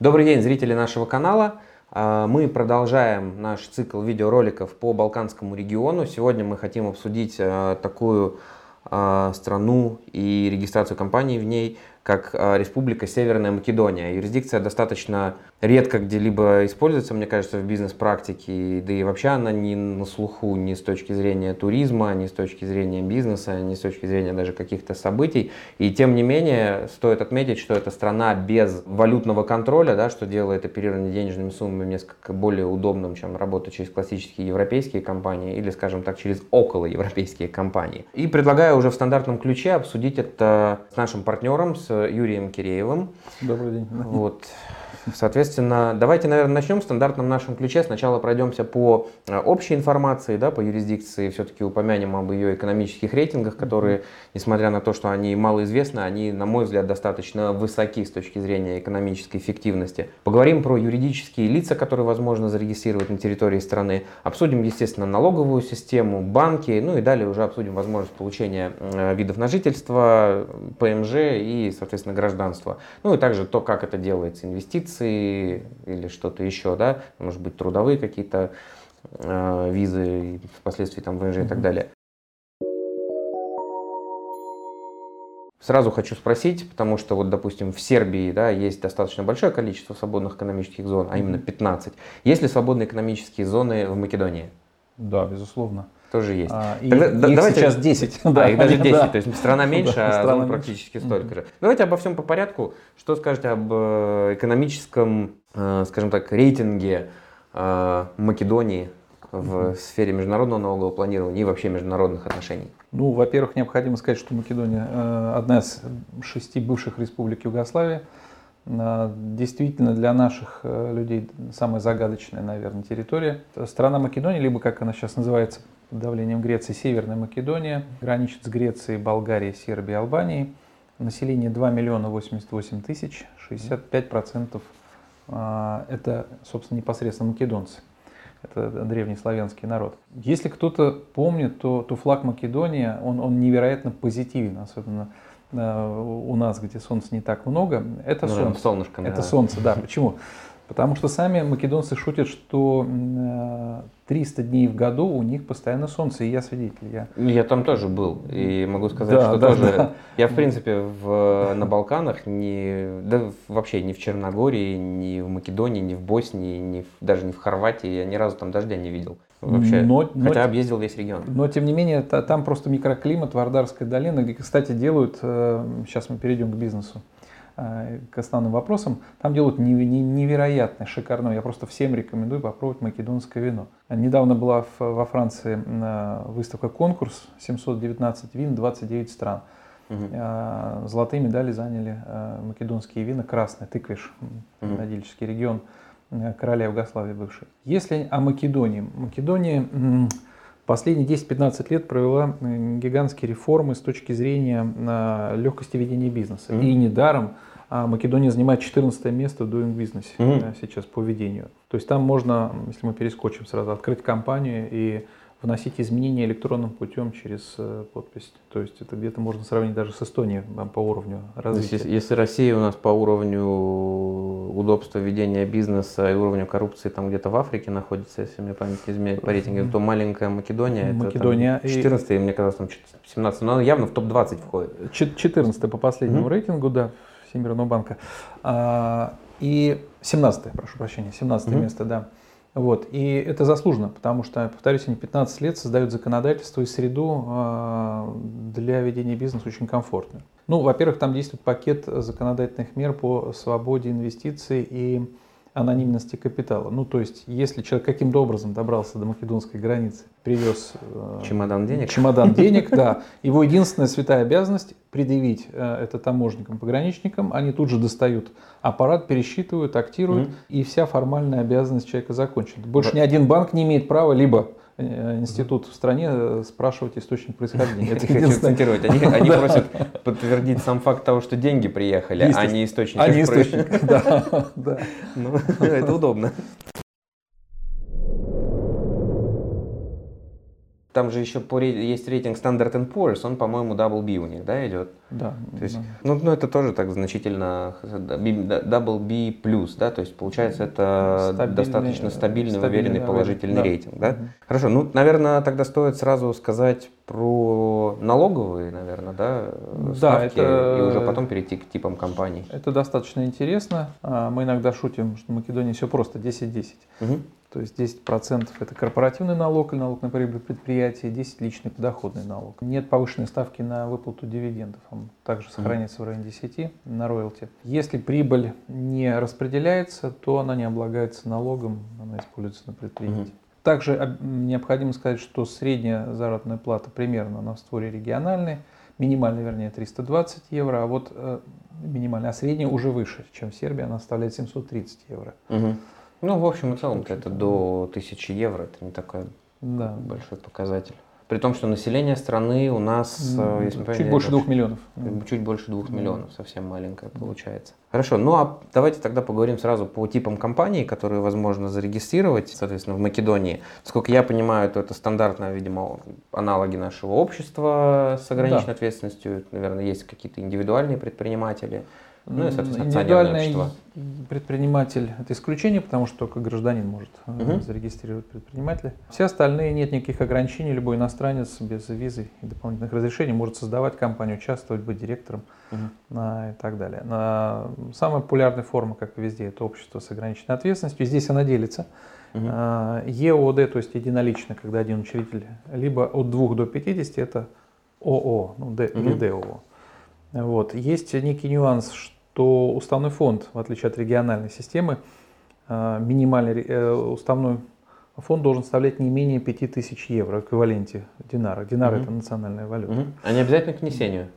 Добрый день, зрители нашего канала. А, мы продолжаем наш цикл видеороликов по Балканскому региону. Сегодня мы хотим обсудить а, такую а, страну и регистрацию компаний в ней, как Республика Северная Македония. Юрисдикция достаточно редко где-либо используется, мне кажется, в бизнес-практике, да и вообще она не на слуху ни с точки зрения туризма, ни с точки зрения бизнеса, ни с точки зрения даже каких-то событий. И тем не менее, стоит отметить, что это страна без валютного контроля, да, что делает оперирование денежными суммами несколько более удобным, чем работа через классические европейские компании или, скажем так, через околоевропейские компании. И предлагаю уже в стандартном ключе обсудить это с нашим партнером, с Юрием Киреевым. Добрый день. Вот. Соответственно, давайте, наверное, начнем в стандартном нашем ключе. Сначала пройдемся по э, общей информации, да, по юрисдикции, все-таки упомянем об ее экономических рейтингах, которые, несмотря на то, что они малоизвестны, они, на мой взгляд, достаточно высоки с точки зрения экономической эффективности. Поговорим про юридические лица, которые возможно зарегистрировать на территории страны. Обсудим, естественно, налоговую систему, банки, ну и далее уже обсудим возможность получения э, видов на жительство, ПМЖ и, соответственно, гражданства. Ну и также то, как это делается, инвестиции, инвестиции или что-то еще, да, может быть, трудовые какие-то э, визы, впоследствии там ВНЖ и так далее. Сразу хочу спросить, потому что вот, допустим, в Сербии да, есть достаточно большое количество свободных экономических зон, а именно 15. Есть ли свободные экономические зоны в Македонии? Да, безусловно. Тоже есть. А, Тогда, их давайте, сейчас 10. Да, да, их даже 10. Да. То есть страна меньше, да, а страна практически меньше. столько же. Давайте обо всем по порядку. Что скажете об э, экономическом, э, скажем так, рейтинге э, Македонии в сфере международного налогового планирования и вообще международных отношений? Ну, во-первых, необходимо сказать, что Македония одна из шести бывших республик Югославии. Действительно, для наших людей самая загадочная, наверное, территория. Страна Македония, либо как она сейчас называется, под давлением Греции Северная Македония, граничит с Грецией, Болгарией, Сербией, Албанией. Население 2 миллиона 88 тысяч, 65 процентов а, это, собственно, непосредственно македонцы. Это древний славянский народ. Если кто-то помнит, то, то флаг Македонии, он, он невероятно позитивен, особенно а, у нас, где солнца не так много. Это ну, солнце. Солнышко, Это да. солнце, да. Почему? Потому что сами македонцы шутят, что 300 дней в году у них постоянно солнце, и я свидетель. Я, я там тоже был, и могу сказать, да, что да, тоже... Да. Я, в принципе, в, на Балканах, не, да вообще ни в Черногории, ни в Македонии, ни в Боснии, ни в, даже не в Хорватии, я ни разу там дождя не видел. Вообще, но, хотя но, объездил весь регион. Но, тем не менее, там просто микроклимат, Вардарская долина, где, кстати, делают, сейчас э, мы перейдем к бизнесу, Э, к основным вопросам, там делают невероятно шикарно. Я просто всем рекомендую попробовать македонское вино. Недавно была во Франции э, выставка конкурс, 719 вин, 29 стран. Угу. Золотые медали заняли македонские вина, красный, тыквиш, угу. регион короля Югославии бывший. Если о Македонии. Македония последние 10-15 лет провела гигантские реформы с точки зрения легкости ведения бизнеса. Mm-hmm. И недаром а Македония занимает 14 место в Doing Business mm-hmm. сейчас по ведению. То есть там можно, если мы перескочим сразу, открыть компанию и вносить изменения электронным путем через э, подпись. То есть это где-то можно сравнить даже с Эстонией по уровню развития. Если, если Россия у нас по уровню удобства ведения бизнеса и уровню коррупции там где-то в Африке находится, если мне память не изменяет по рейтингу, то маленькая Македония, Македония это там 14 и... мне казалось там 17 но она явно в топ-20 входит. 14 по последнему mm-hmm. рейтингу, да, Всемирного банка. А, и 17 прошу прощения, 17 mm-hmm. место, да. Вот. И это заслуженно, потому что, повторюсь, они 15 лет создают законодательство и среду а, для ведения бизнеса очень комфортную. Ну, во-первых, там действует пакет законодательных мер по свободе инвестиций и анонимности капитала. Ну, то есть, если человек каким-то образом добрался до македонской границы, привез э, чемодан денег, чемодан денег, да, его единственная святая обязанность предъявить э, это таможенникам, пограничникам, они тут же достают аппарат, пересчитывают, актируют, mm-hmm. и вся формальная обязанность человека закончена. Больше ни один банк не имеет права либо институт в стране э, спрашивать источник происхождения. Это хочу цитировать. Они, они просят подтвердить сам факт того, что деньги приехали, а не источник. А не источник, да. да. Ну, это удобно. Там же еще по, есть рейтинг Standard Poor's, он, по-моему, Double B у них, да, идет? Да. То есть, да. Ну, ну, это тоже так значительно, Double B+, да, то есть, получается, это стабильный, достаточно стабильный, стабильный уверенный, положительный да. рейтинг, да? Угу. Хорошо, ну, наверное, тогда стоит сразу сказать про налоговые, наверное, да, да это, и уже потом перейти к типам компаний. Это достаточно интересно. А, мы иногда шутим, что в Македонии все просто 10-10. Угу. То есть 10% это корпоративный налог или налог на прибыль предприятия, 10% личный подоходный налог. Нет повышенной ставки на выплату дивидендов, он также сохраняется в районе 10 на роялти. Если прибыль не распределяется, то она не облагается налогом, она используется на предприятии. Также необходимо сказать, что средняя заработная плата примерно на створе региональной, минимальная, вернее, 320 евро, а вот э, минимальная, а средняя уже выше, чем в Сербии, она составляет 730 евро. Угу. Ну, в общем и целом, это до 1000 евро, это не такой да. большой показатель. При том, что население страны у нас, ну, если чуть больше двух миллионов. Чуть больше двух миллионов, совсем маленькое получается. Хорошо, ну а давайте тогда поговорим сразу по типам компаний, которые возможно зарегистрировать, соответственно, в Македонии. Сколько я понимаю, то это стандартно, видимо, аналоги нашего общества с ограниченной да. ответственностью. Наверное, есть какие-то индивидуальные предприниматели. Ну и, соответственно, Индивидуальный предприниматель – это исключение, потому что только гражданин может угу. зарегистрировать предпринимателя. Все остальные нет никаких ограничений. Любой иностранец без визы и дополнительных разрешений может создавать компанию, участвовать, быть директором угу. и так далее. Самая популярная форма, как и везде, это общество с ограниченной ответственностью. Здесь она делится. Угу. А, ЕОД, то есть единолично, когда один учредитель, либо от 2 до 50 – это ООО, ну, Д, угу. или ДОО. Вот. Есть некий нюанс, что то уставной фонд, в отличие от региональной системы, э, минимальный э, уставной фонд должен составлять не менее 5000 евро в эквиваленте динара. Динар угу. это национальная валюта. Угу. Не обязательно к внесению?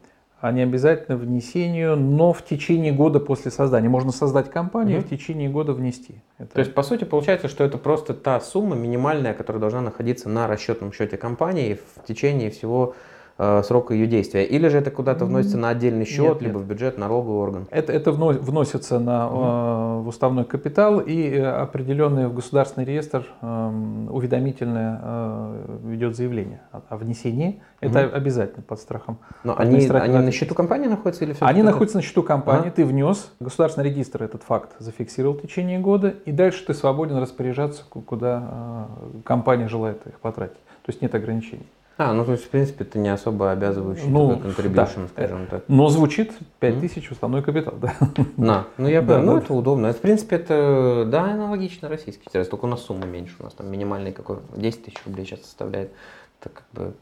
Не обязательно внесению, но в течение года после создания. Можно создать компанию угу. и в течение года внести. Это... То есть, по сути, получается, что это просто та сумма минимальная, которая должна находиться на расчетном счете компании в течение всего э, срока ее действия? Или же это куда-то вносится на отдельный счет, нет, либо нет. в бюджет налоговый орган? Это, это вносится на, э, в уставной капитал и э, определенный в государственный реестр э, уведомительное э, ведет заявление о, о внесении. Это угу. обязательно под страхом. Но они, они на счету компании находятся или все? Они находятся на счету компании, а? ты внес, государственный регистр этот факт зафиксировал в течение года, и дальше ты свободен распоряжаться, куда э, компания желает их потратить. То есть нет ограничений. А, ну то есть, в принципе, это не особо обязывающий ну, contribution, да. скажем так. Но звучит 5000 mm. уставной капитал, да. На, ну я да, ну да. это удобно. Это, в принципе, это, да, аналогично российский терроризм, только у нас сумма меньше, у нас там минимальный какой, 10 тысяч рублей сейчас составляет. Это как бы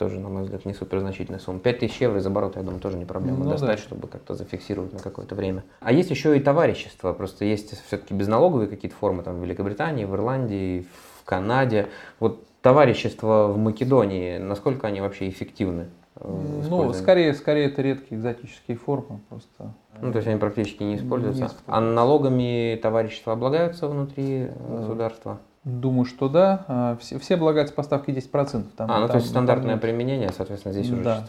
тоже, на мой взгляд, не супер значительная сумма. 5 тысяч евро из оборота, я думаю, тоже не проблема ну, достать, да. чтобы как-то зафиксировать на какое-то время. А есть еще и товарищество, просто есть все-таки безналоговые какие-то формы там в Великобритании, в Ирландии, в Канаде. Вот товарищества в Македонии, насколько они вообще эффективны? Э, ну, скорее, скорее это редкие экзотические формы просто. Ну, то есть они практически не используются. Не используются. А налогами товарищества облагаются внутри э, государства? Думаю, что да. А, все, все облагаются по ставке 10%. Там, а, ну там, то есть стандартное там, применение, соответственно, здесь уже да.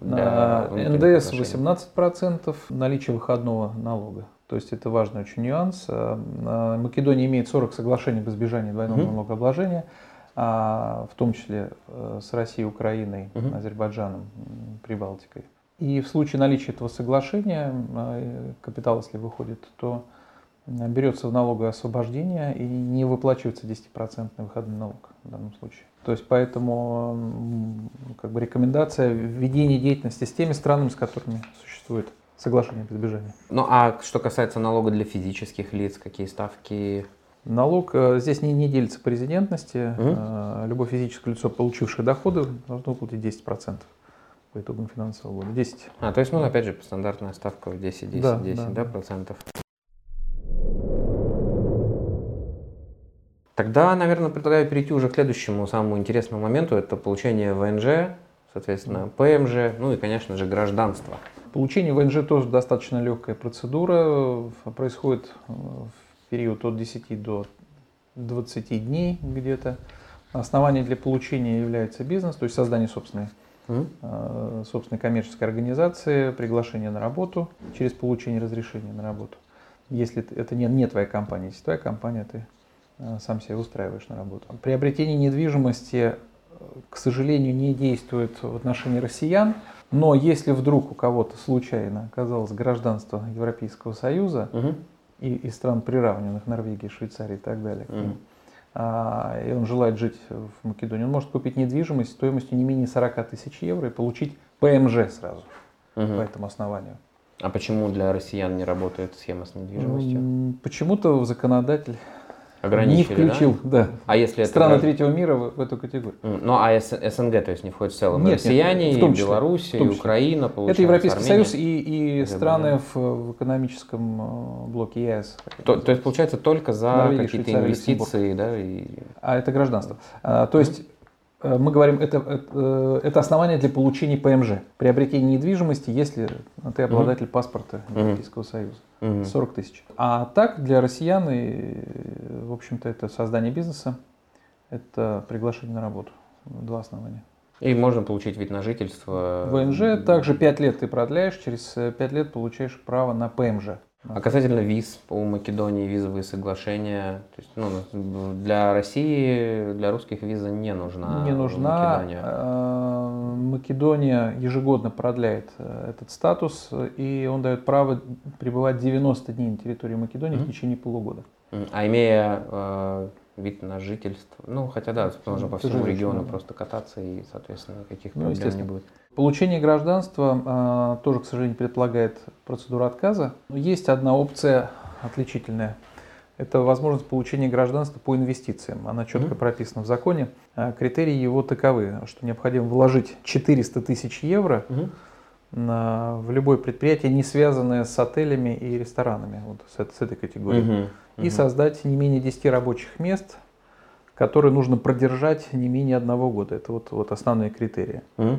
для НДС 18%, наличие выходного налога. То есть это важный очень нюанс. А, Македония имеет 40 соглашений об избежании двойного mm-hmm. налогообложения. А, в том числе э, с Россией, Украиной, угу. Азербайджаном, Прибалтикой. И в случае наличия этого соглашения, а, капитал, если выходит, то берется в налоговое освобождение и не выплачивается 10% выходный налог в данном случае. То есть поэтому как бы рекомендация введения деятельности с теми странами, с которыми существует соглашение избежании. Ну а что касается налога для физических лиц, какие ставки Налог э, здесь не, не делится по резидентности. Угу. Любое физическое лицо, получившее доходы, должно платить 10% по итогам финансового года. 10. А, то есть, ну, опять же, стандартная ставка в 10, 10, да, 10, да, да, процентов. Тогда, наверное, предлагаю перейти уже к следующему самому интересному моменту. Это получение ВНЖ, соответственно, ПМЖ, ну и, конечно же, гражданство. Получение ВНЖ тоже достаточно легкая процедура. Происходит в период от 10 до 20 дней где-то. Основанием для получения является бизнес, то есть создание собственной, mm-hmm. собственной коммерческой организации, приглашение на работу через получение разрешения на работу. Если это не, не твоя компания, если твоя компания, ты а, сам себя устраиваешь на работу. Приобретение недвижимости к сожалению, не действует в отношении россиян. Но если вдруг у кого-то случайно оказалось гражданство Европейского Союза угу. И, и стран приравненных, Норвегии, Швейцарии и так далее, угу. а, и он желает жить в Македонии, он может купить недвижимость стоимостью не менее 40 тысяч евро и получить ПМЖ сразу угу. по этому основанию. А почему для россиян не работает схема с недвижимостью? Почему-то законодатель не включил, да? да. А если страны это... третьего мира в, в эту категорию? Ну а СНГ, то есть не входит в целом? Нет, Россияне, нет, в том числе, Беларусь, в том числе. Украина, Это Европейский Армения. Союз и, и страны в, в экономическом э, блоке ЕС. То, то есть получается только за какие-то инвестиции, да? И... А это гражданство. А, то есть мы говорим, это, это, э, это основание для получения ПМЖ. Приобретение недвижимости, если ты обладатель mm паспорта Европейского mm Союза. mm 40 тысяч. А так для россиян, и, в общем-то, это создание бизнеса, это приглашение на работу. Два основания. И можно получить вид на жительство. ВНЖ также 5 лет ты продляешь, через 5 лет получаешь право на ПМЖ. А касательно виз по Македонии, визовые соглашения, то есть, ну, для России, для русских виза не нужна. Не нужна. Македония. Э, Македония ежегодно продляет э, этот статус, и он дает право пребывать 90 дней на территории Македонии mm-hmm. в течение полугода. А имея э, вид на жительство. Ну, хотя да, можно по всему региону да. просто кататься и, соответственно, никаких ну, проблем не будет. Получение гражданства а, тоже, к сожалению, предполагает процедуру отказа. Но есть одна опция отличительная. Это возможность получения гражданства по инвестициям. Она четко mm-hmm. прописана в законе. А, критерии его таковы, что необходимо вложить 400 тысяч евро mm-hmm. на, в любое предприятие, не связанное с отелями и ресторанами, вот с, с этой категорией. Mm-hmm и создать не менее 10 рабочих мест, которые нужно продержать не менее одного года. Это вот, вот основные критерии. Угу.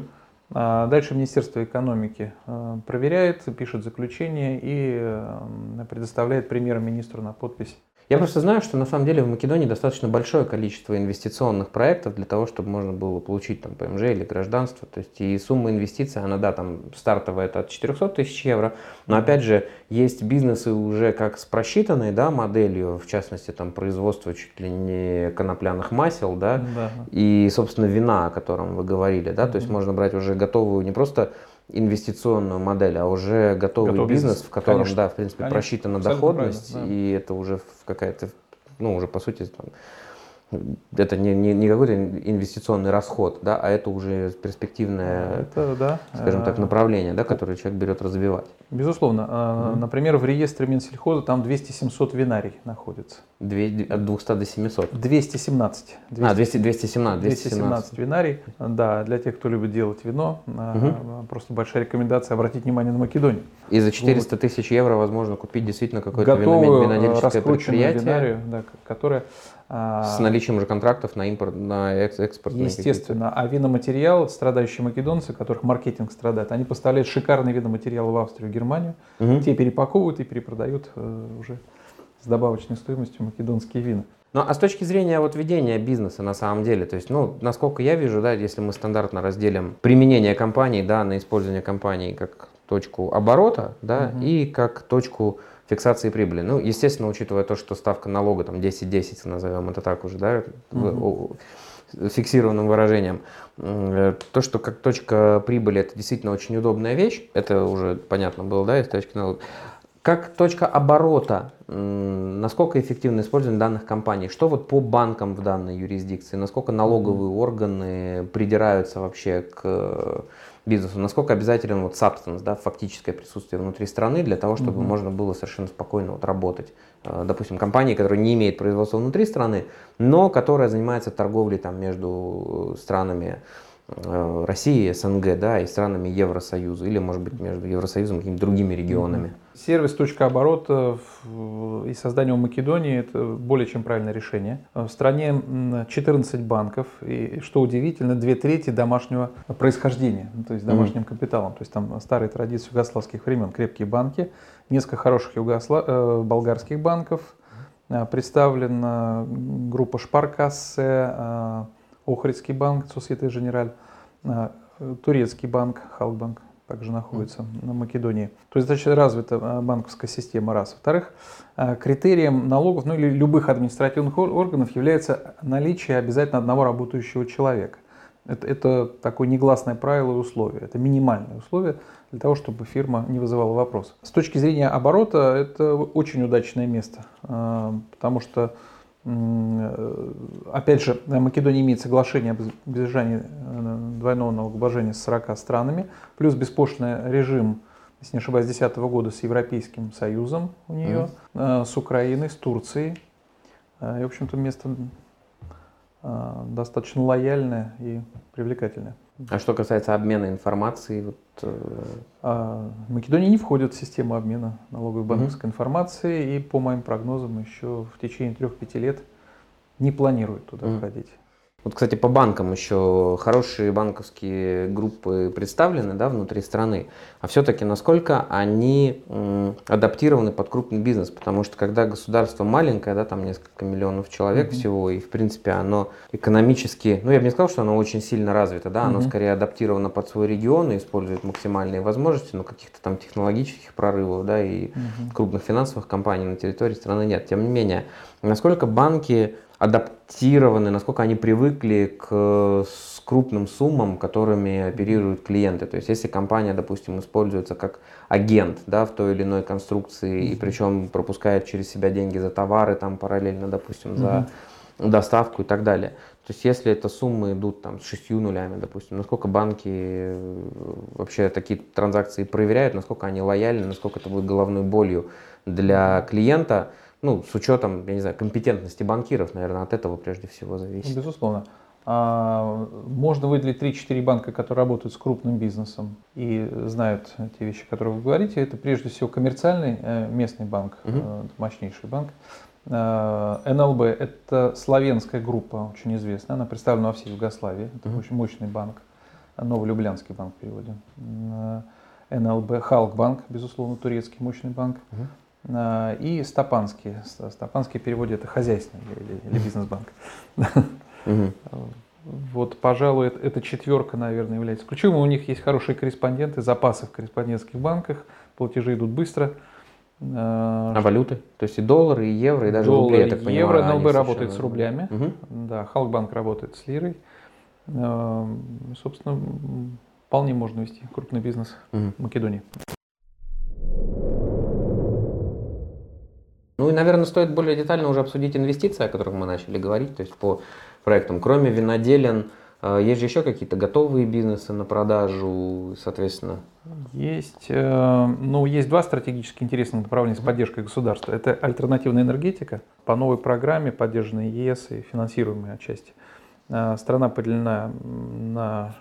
А дальше Министерство экономики э, проверяет, пишет заключение и э, предоставляет премьер-министру на подпись я просто знаю, что на самом деле в Македонии достаточно большое количество инвестиционных проектов для того, чтобы можно было получить там ПМЖ или гражданство. То есть и сумма инвестиций, она, да, там стартовая это от 400 тысяч евро, но опять же есть бизнесы уже как с просчитанной, да, моделью, в частности там производство чуть ли не конопляных масел, да, да. и, собственно, вина, о котором вы говорили, да, то есть можно брать уже готовую не просто инвестиционную модель, а уже готовый, готовый бизнес, бизнес, в котором, Конечно. да, в принципе, Конечно. просчитана доходность, да. и это уже какая-то, ну, уже по сути, там, это не, не, не какой-то инвестиционный расход, да, а это уже перспективное, это, да. скажем так, э, направление, да, которое человек берет развивать. Безусловно. Mm-hmm. Например, в реестре Минсельхоза там 200-700 винарий находится. Две, от 200 до 700? 217. 200, а, 200, 217, 217. винарий. Да, для тех, кто любит делать вино, угу. просто большая рекомендация обратить внимание на Македонию. И за 400 вот. тысяч евро возможно купить действительно какое-то винодельческое предприятие. винарию, да, которое С наличием уже контрактов на импорт, на экспорт. Естественно. А виноматериал, страдающие македонцы, которых маркетинг страдает, они поставляют шикарный виноматериал в Австрию, Германию. Угу. Те перепаковывают и перепродают э, уже с добавочной стоимостью македонские вина. Ну, а с точки зрения вот ведения бизнеса на самом деле, то есть, ну, насколько я вижу, да, если мы стандартно разделим применение компании, да, на использование компании как точку оборота, да, угу. и как точку фиксации прибыли. Ну, естественно, учитывая то, что ставка налога там 10-10, назовем это так уже, да, угу. фиксированным выражением, то, что как точка прибыли это действительно очень удобная вещь, это уже понятно было, да, из точки налога. Как точка оборота, насколько эффективно использование данных компаний? Что вот по банкам в данной юрисдикции? Насколько налоговые органы придираются вообще к бизнесу, насколько обязателен вот substance, да, фактическое присутствие внутри страны для того, чтобы mm-hmm. можно было совершенно спокойно вот работать. Э, допустим, компании, которая не имеет производства внутри страны, но которая занимается торговлей там между странами Э, России, СНГ, да, и странами Евросоюза, или, может быть, между Евросоюзом и какими-то другими регионами. Сервис «Точка оборота» и создание в Македонии – это более чем правильное решение. В стране 14 банков, и, что удивительно, две трети домашнего происхождения, ну, то есть домашним mm-hmm. капиталом. То есть там старые традиции югославских времен, крепкие банки, несколько хороших югослав... Э, болгарских банков, э, представлена группа Шпаркассе, Охридский банк, Сосьете Женераль, а, турецкий банк, Халкбанк также находится на Македонии. То есть достаточно развита а, банковская система, раз. Во-вторых, а, критерием налогов, ну или любых административных органов является наличие обязательно одного работающего человека. Это, это такое негласное правило и условие. Это минимальные условия для того, чтобы фирма не вызывала вопрос. С точки зрения оборота это очень удачное место, потому что Опять же, в Македонии имеет соглашение об избежании э, двойного налогообложения с 40 странами, плюс беспошлинный режим, если не ошибаюсь, с 2010 года с Европейским Союзом у нее, mm. с Украиной, с Турцией. Э, и, в общем-то, место достаточно лояльное и привлекательное. А что касается обмена информацией? Вот, э... а, Македония не входит в систему обмена налоговой банковской угу. информации и, по моим прогнозам, еще в течение трех-пяти лет не планирует туда угу. входить. Вот, кстати, по банкам еще хорошие банковские группы представлены да, внутри страны, а все-таки насколько они адаптированы под крупный бизнес, потому что когда государство маленькое, да, там несколько миллионов человек mm-hmm. всего, и в принципе оно экономически, ну я бы не сказал, что оно очень сильно развито, да, оно mm-hmm. скорее адаптировано под свой регион и использует максимальные возможности, но каких-то там технологических прорывов, да, и mm-hmm. крупных финансовых компаний на территории страны нет. Тем не менее, насколько банки адаптированы, насколько они привыкли к с крупным суммам, которыми оперируют клиенты. То есть если компания, допустим, используется как агент да, в той или иной конструкции, mm-hmm. и причем пропускает через себя деньги за товары, там параллельно, допустим, mm-hmm. за доставку и так далее. То есть если это суммы идут там с шестью нулями, допустим, насколько банки э, вообще такие транзакции проверяют, насколько они лояльны, насколько это будет головной болью для клиента, ну, с учетом, я не знаю, компетентности банкиров, наверное, от этого прежде всего зависит. Безусловно. А, можно выделить 3-4 банка, которые работают с крупным бизнесом и знают те вещи, которые вы говорите. Это прежде всего коммерциальный э, местный банк, угу. мощнейший банк. А, НЛБ – это славянская группа, очень известная, она представлена во всей Югославии, это угу. очень мощный банк, Новолюблянский банк в переводе. НЛБ, Халк банк, безусловно, турецкий мощный банк. Угу. А, и Стопанский. Стопанский переводе это хозяйственный или, или бизнес-банк. Вот, пожалуй, эта четверка, наверное, является ключевым. У них есть хорошие корреспонденты, запасы в корреспондентских банках, платежи идут быстро. А, а валюты? То есть и доллары, и евро, и даже доллары, рубли, я так понимаю. Евро, НЛБ работает с рублями, угу. да, Халкбанк работает с лирой. А, собственно, вполне можно вести крупный бизнес угу. в Македонии. Ну и, наверное, стоит более детально уже обсудить инвестиции, о которых мы начали говорить, то есть по проектам. Кроме виноделен, э, есть же еще какие-то готовые бизнесы на продажу, соответственно? Есть, э, ну, есть два стратегически интересных направления с поддержкой государства. Это альтернативная энергетика по новой программе, поддержанной ЕС и финансируемой отчасти. Э, страна поделена на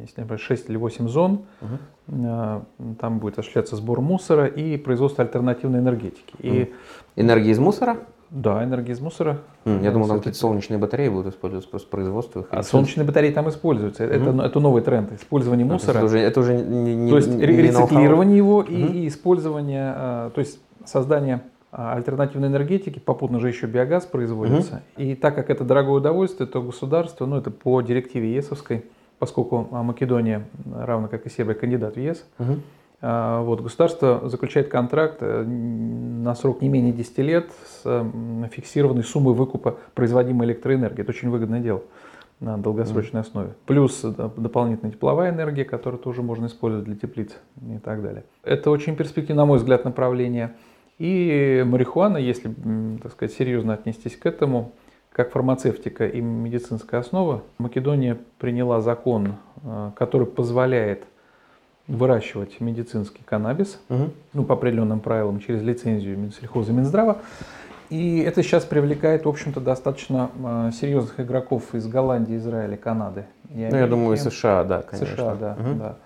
если не 6 или 8 зон. Угу. Там будет осуществляться сбор мусора и производство альтернативной энергетики. И Энергия из мусора? Да, энергия из мусора. Я думал, там какие-то солнечные батареи будут использоваться просто производство. А солнечные батареи там используются. Угу. Это, это новый тренд. Использование а, мусора. Это уже, это уже не, То есть не, рециклирование его угу. и, и использование, а, то есть создание альтернативной энергетики, попутно же еще биогаз производится. Угу. И так как это дорогое удовольствие, то государство, ну это по директиве ЕСовской, поскольку Македония, равно как и Сербия, кандидат в ЕС, угу. вот, государство заключает контракт э, на срок не менее 10 лет с фиксированной суммой выкупа производимой электроэнергии. Это очень выгодное дело на долгосрочной основе. Плюс дополнительная тепловая энергия, которую тоже можно использовать для теплиц и так далее. Это очень перспективное, на мой взгляд, направление. И марихуана, если, так сказать, серьезно отнестись к этому, как фармацевтика и медицинская основа, Македония приняла закон, э, который позволяет выращивать медицинский каннабис, угу. ну, по определенным правилам, через лицензию Минсельхоза и Минздрава. И это сейчас привлекает, в общем-то, достаточно э, серьезных игроков из Голландии, Израиля, Канады. ну, я думаю, и США, да, конечно. США, да, угу. да.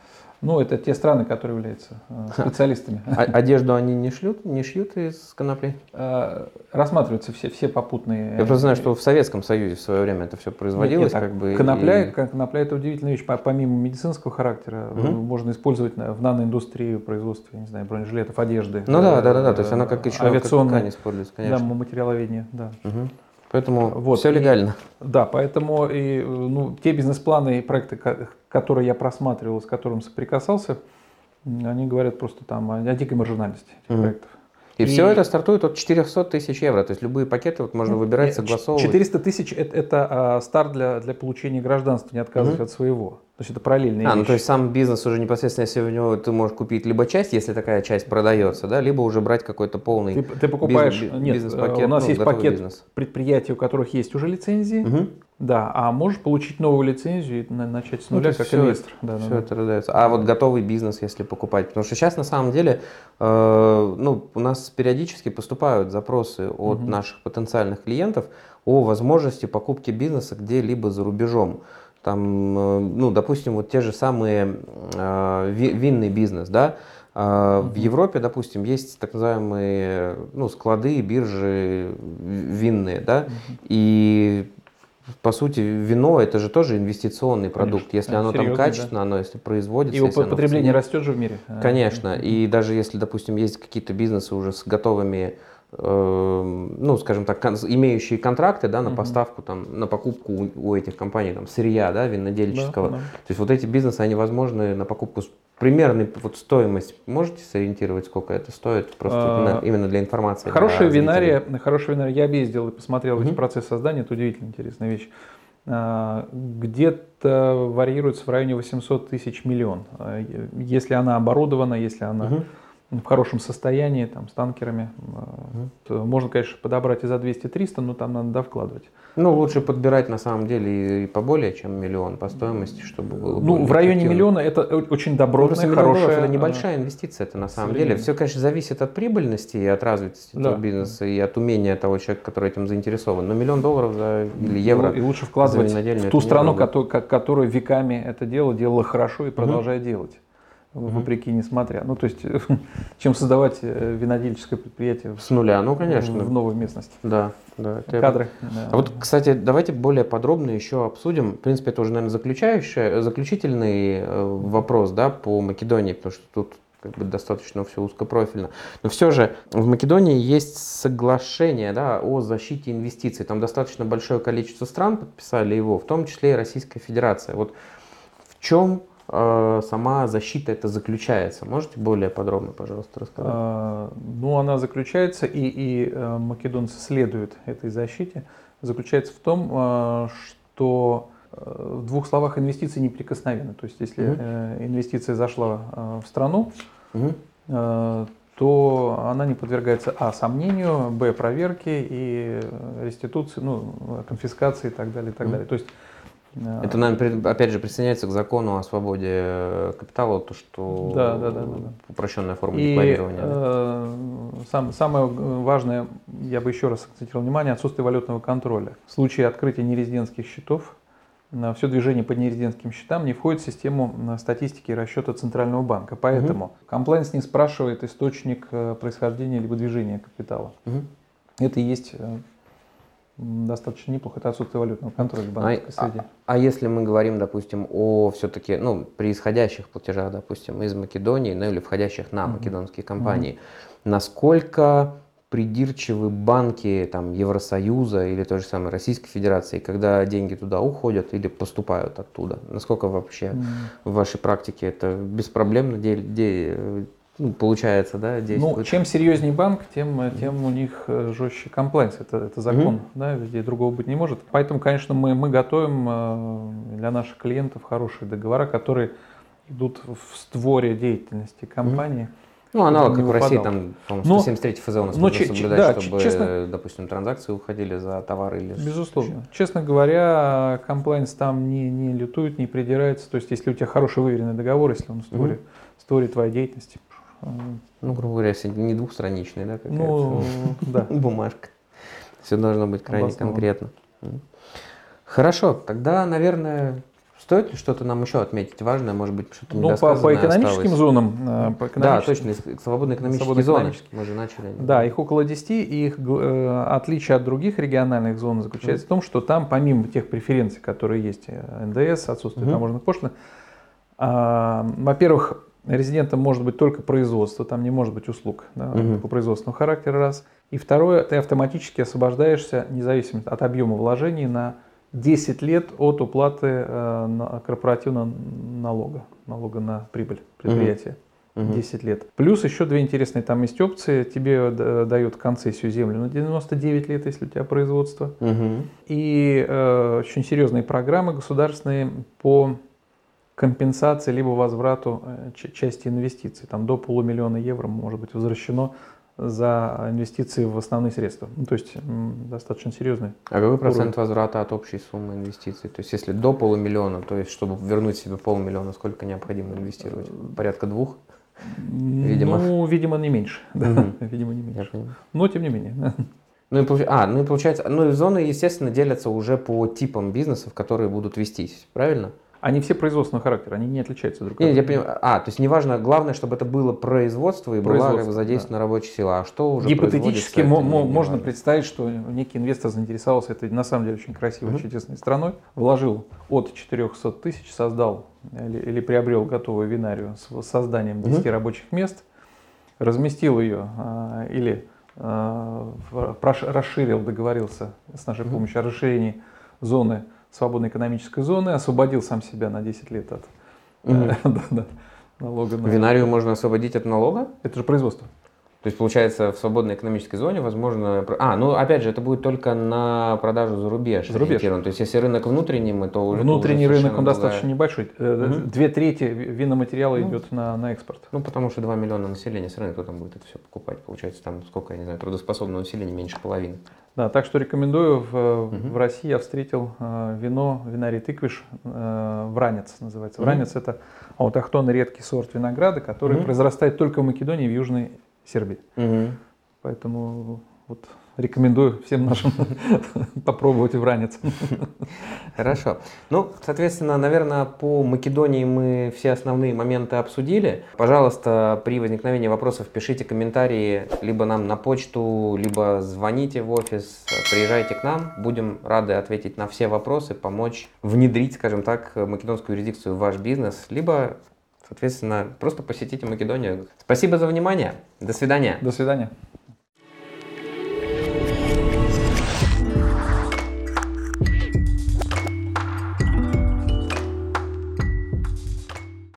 Ну, это те страны, которые являются э, специалистами. А, одежду они не шьют, не шьют из конопли? Э, рассматриваются все, все попутные. Я просто знаю, что в Советском Союзе в свое время это все производилось. Нет, нет, как бы, конопля, и... конопля это удивительная вещь. Помимо медицинского характера, угу. можно использовать в наноиндустрии производстве, не знаю, бронежилетов, одежды. Ну да, да, да, да. То есть она как еще авиационная, как используется, конечно. Да, материаловедение, да. Угу. Поэтому вот. все легально. И, да, поэтому и, ну, те бизнес-планы и проекты, которые я просматривал, с которыми соприкасался, они говорят просто там о, о дикой маржинальности этих mm проектов. И, и все это стартует от 400 тысяч евро. То есть любые пакеты вот можно ну, выбирать, согласовывать. 400 тысяч это, это а, старт для, для получения гражданства, не отказывать угу. от своего. То есть это параллельные а, ну то есть сам бизнес уже непосредственно, если у него ты можешь купить либо часть, если такая часть продается, да, либо уже брать какой-то полный Ты, ты покупаешь, бизнес, нет, бизнес-пакет, у нас ну, есть пакет бизнес. предприятий, у которых есть уже лицензии, угу. Да, а можешь получить новую лицензию и начать с нуля ну, как все инвестор. Да, все да, это да. раздается. А вот готовый бизнес, если покупать. Потому что сейчас на самом деле э, ну, у нас периодически поступают запросы от угу. наших потенциальных клиентов о возможности покупки бизнеса где-либо за рубежом. Там, э, ну, допустим, вот те же самые э, винный бизнес, да, Uh, В Европе, допустим, есть так называемые ну, склады, биржи винные, да, и по сути, вино это же тоже инвестиционный продукт. Конечно. Если оно там качественно, да. оно если производится. И его потребление растет же в мире. Конечно. И даже если, допустим, есть какие-то бизнесы уже с готовыми э, ну, скажем так, имеющие контракты, да, на угу. поставку, там, на покупку у этих компаний, там, сырья, да, винодельческого. Да, да. То есть вот эти бизнесы, они возможны на покупку примерный вот стоимость можете сориентировать, сколько это стоит, просто а, именно для информации? Хорошая винария, хорошая винария, я объездил и посмотрел угу. весь процесс создания, это удивительно интересная вещь. А, где-то варьируется в районе 800 тысяч миллион. А, если она оборудована, если она угу в хорошем состоянии, там, с танкерами. Угу. Можно, конечно, подобрать и за 200-300, но там надо довкладывать. Ну, лучше подбирать на самом деле и поболее, чем миллион по стоимости, чтобы было Ну, в районе миллиона это очень добротная, ну, хорошая... Это небольшая инвестиция, это на самом деле. Все, конечно, зависит от прибыльности и от развитости да. бизнеса, и от умения того человека, который этим заинтересован. Но миллион долларов за, или евро ну, И лучше вкладывать в ту страну, которая веками это дело делала хорошо и продолжает угу. делать вопреки, несмотря. Ну, то есть, чем создавать э, винодельческое предприятие с нуля, ну, конечно. В новой местности. Да, да. Кадры. Да. А вот, кстати, давайте более подробно еще обсудим. В принципе, это уже, наверное, заключающий, заключительный э, вопрос, да, по Македонии, потому что тут как бы достаточно все узкопрофильно. Но все же в Македонии есть соглашение да, о защите инвестиций. Там достаточно большое количество стран подписали его, в том числе и Российская Федерация. Вот в чем сама защита это заключается? Можете более подробно, пожалуйста, рассказать? А, ну, она заключается, и, и э, македонцы следуют этой защите, заключается в том, э, что в двух словах инвестиции неприкосновенны. То есть, если угу. инвестиция зашла в страну, угу. то она не подвергается а. сомнению, б. проверке и реституции, ну, конфискации и так далее. И так угу. далее. То есть это, наверное, опять же присоединяется к закону о свободе э, капитала, то, что да, да, да, да. упрощенная форма и, декларирования. Э, сам, самое важное, я бы еще раз акцентировал внимание, отсутствие валютного контроля. В случае открытия нерезидентских счетов, на все движение по нерезидентским счетам не входит в систему э, статистики и расчета Центрального банка. Поэтому комплайнс угу. не спрашивает источник э, происхождения либо движения капитала. Угу. Это и есть достаточно неплохо. Это отсутствие валютного контроля в банковской а, среде. А, а если мы говорим, допустим, о все-таки, ну, при исходящих платежах, допустим, из Македонии, ну, или входящих на mm-hmm. македонские компании, mm-hmm. насколько придирчивы банки там, Евросоюза или той же самой Российской Федерации, когда деньги туда уходят или поступают оттуда? Насколько вообще mm. в вашей практике это беспроблемно де- де- ну, получается, да, действует. Ну, чем серьезнее банк, тем, тем у них э, жестче комплайнс. Это, это закон, mm-hmm. да, везде другого быть не может. Поэтому, конечно, мы, мы готовим э, для наших клиентов хорошие договора, которые идут в створе деятельности компании. Mm-hmm. Ну, аналог, как в России, там, по-моему, 173 ФЗ у нас но, нужно соблюдать, да, чтобы, честно, допустим, транзакции уходили за товары или... Безусловно. Честно говоря, комплайнс там не, не лютует, не придирается. То есть, если у тебя хороший выверенный договор, если он в створе, mm-hmm. створе твоей деятельности, ну, грубо говоря, если не двухстраничный, да, какая-то ну, да. бумажка. Все должно быть крайне Обоснованно. конкретно. Хорошо, тогда, наверное, стоит ли что-то нам еще отметить важное, может быть, что-то Ну, по, по экономическим осталось? зонам. Э, по экономическим, да, точно, свободные экономические зоны. Мы же начали. Да, их около 10, и их э, отличие от других региональных зон заключается mm. в том, что там, помимо тех преференций, которые есть, э, НДС, отсутствие mm-hmm. таможенных пошлин, э, во-первых, резидентом может быть только производство, там не может быть услуг да, угу. по производственному характеру, раз. И второе, ты автоматически освобождаешься, независимо от объема вложений, на 10 лет от уплаты э, корпоративного налога, налога на прибыль предприятия. Угу. угу. 10 лет. Плюс еще две интересные там есть опции. Тебе дают концессию землю на 99 лет, если у тебя производство. Угу. И э, очень серьезные программы государственные по компенсации либо возврату э, части инвестиций. Там до полумиллиона евро может быть возвращено за инвестиции в основные средства. Ну, то есть достаточно серьезный. А какой процент возврата от общей суммы инвестиций? То есть если до полумиллиона, то есть чтобы вернуть себе полмиллиона, сколько необходимо инвестировать? Порядка двух? Видимо. Ну, видимо, не меньше. Да, видимо, не меньше. Но тем не менее. Ну и, а, ну и получается, ну и зоны, естественно, делятся уже по типам бизнесов, которые будут вестись, правильно? Они все производственного характера, они не отличаются друг от друга. Я понимаю. А, то есть неважно, главное, чтобы это было производство и производство, была задействована да. рабочая сила. А что уже Гипотетически мо- мо- можно представить, что некий инвестор заинтересовался этой на самом деле очень красивой, очень чудесной страной, вложил от 400 тысяч, создал или, или приобрел готовую винарию с созданием 10 угу. рабочих мест, разместил ее а, или а, расширил, договорился с нашей помощью о расширении зоны свободной экономической зоны, освободил сам себя на 10 лет от угу. налога. На... Винарию можно освободить от налога? Это же производство. То есть, получается, в свободной экономической зоне возможно... А, ну, опять же, это будет только на продажу за рубеж. За рубеж. То есть, если рынок внутренний, мы то уже... Внутренний уже рынок, он другая... достаточно небольшой. Угу. Две трети виноматериала ну, идет на, на экспорт. Ну, потому что 2 миллиона населения, все равно кто там будет это все покупать. Получается, там сколько, я не знаю, трудоспособного населения меньше половины. Да, так что рекомендую. В, угу. в России я встретил э, вино, винарий тыквиш, э, вранец называется. Вранец угу. это аутохтонный редкий сорт винограда, который угу. произрастает только в Македонии и в Южной Сербии. Угу. Поэтому вот рекомендую всем нашим попробовать в ранец. Хорошо. Ну, соответственно, наверное, по Македонии мы все основные моменты обсудили. Пожалуйста, при возникновении вопросов пишите комментарии либо нам на почту, либо звоните в офис, приезжайте к нам. Будем рады ответить на все вопросы, помочь внедрить, скажем так, македонскую юрисдикцию в ваш бизнес, либо Соответственно, просто посетите Македонию. Спасибо за внимание. До свидания. До свидания.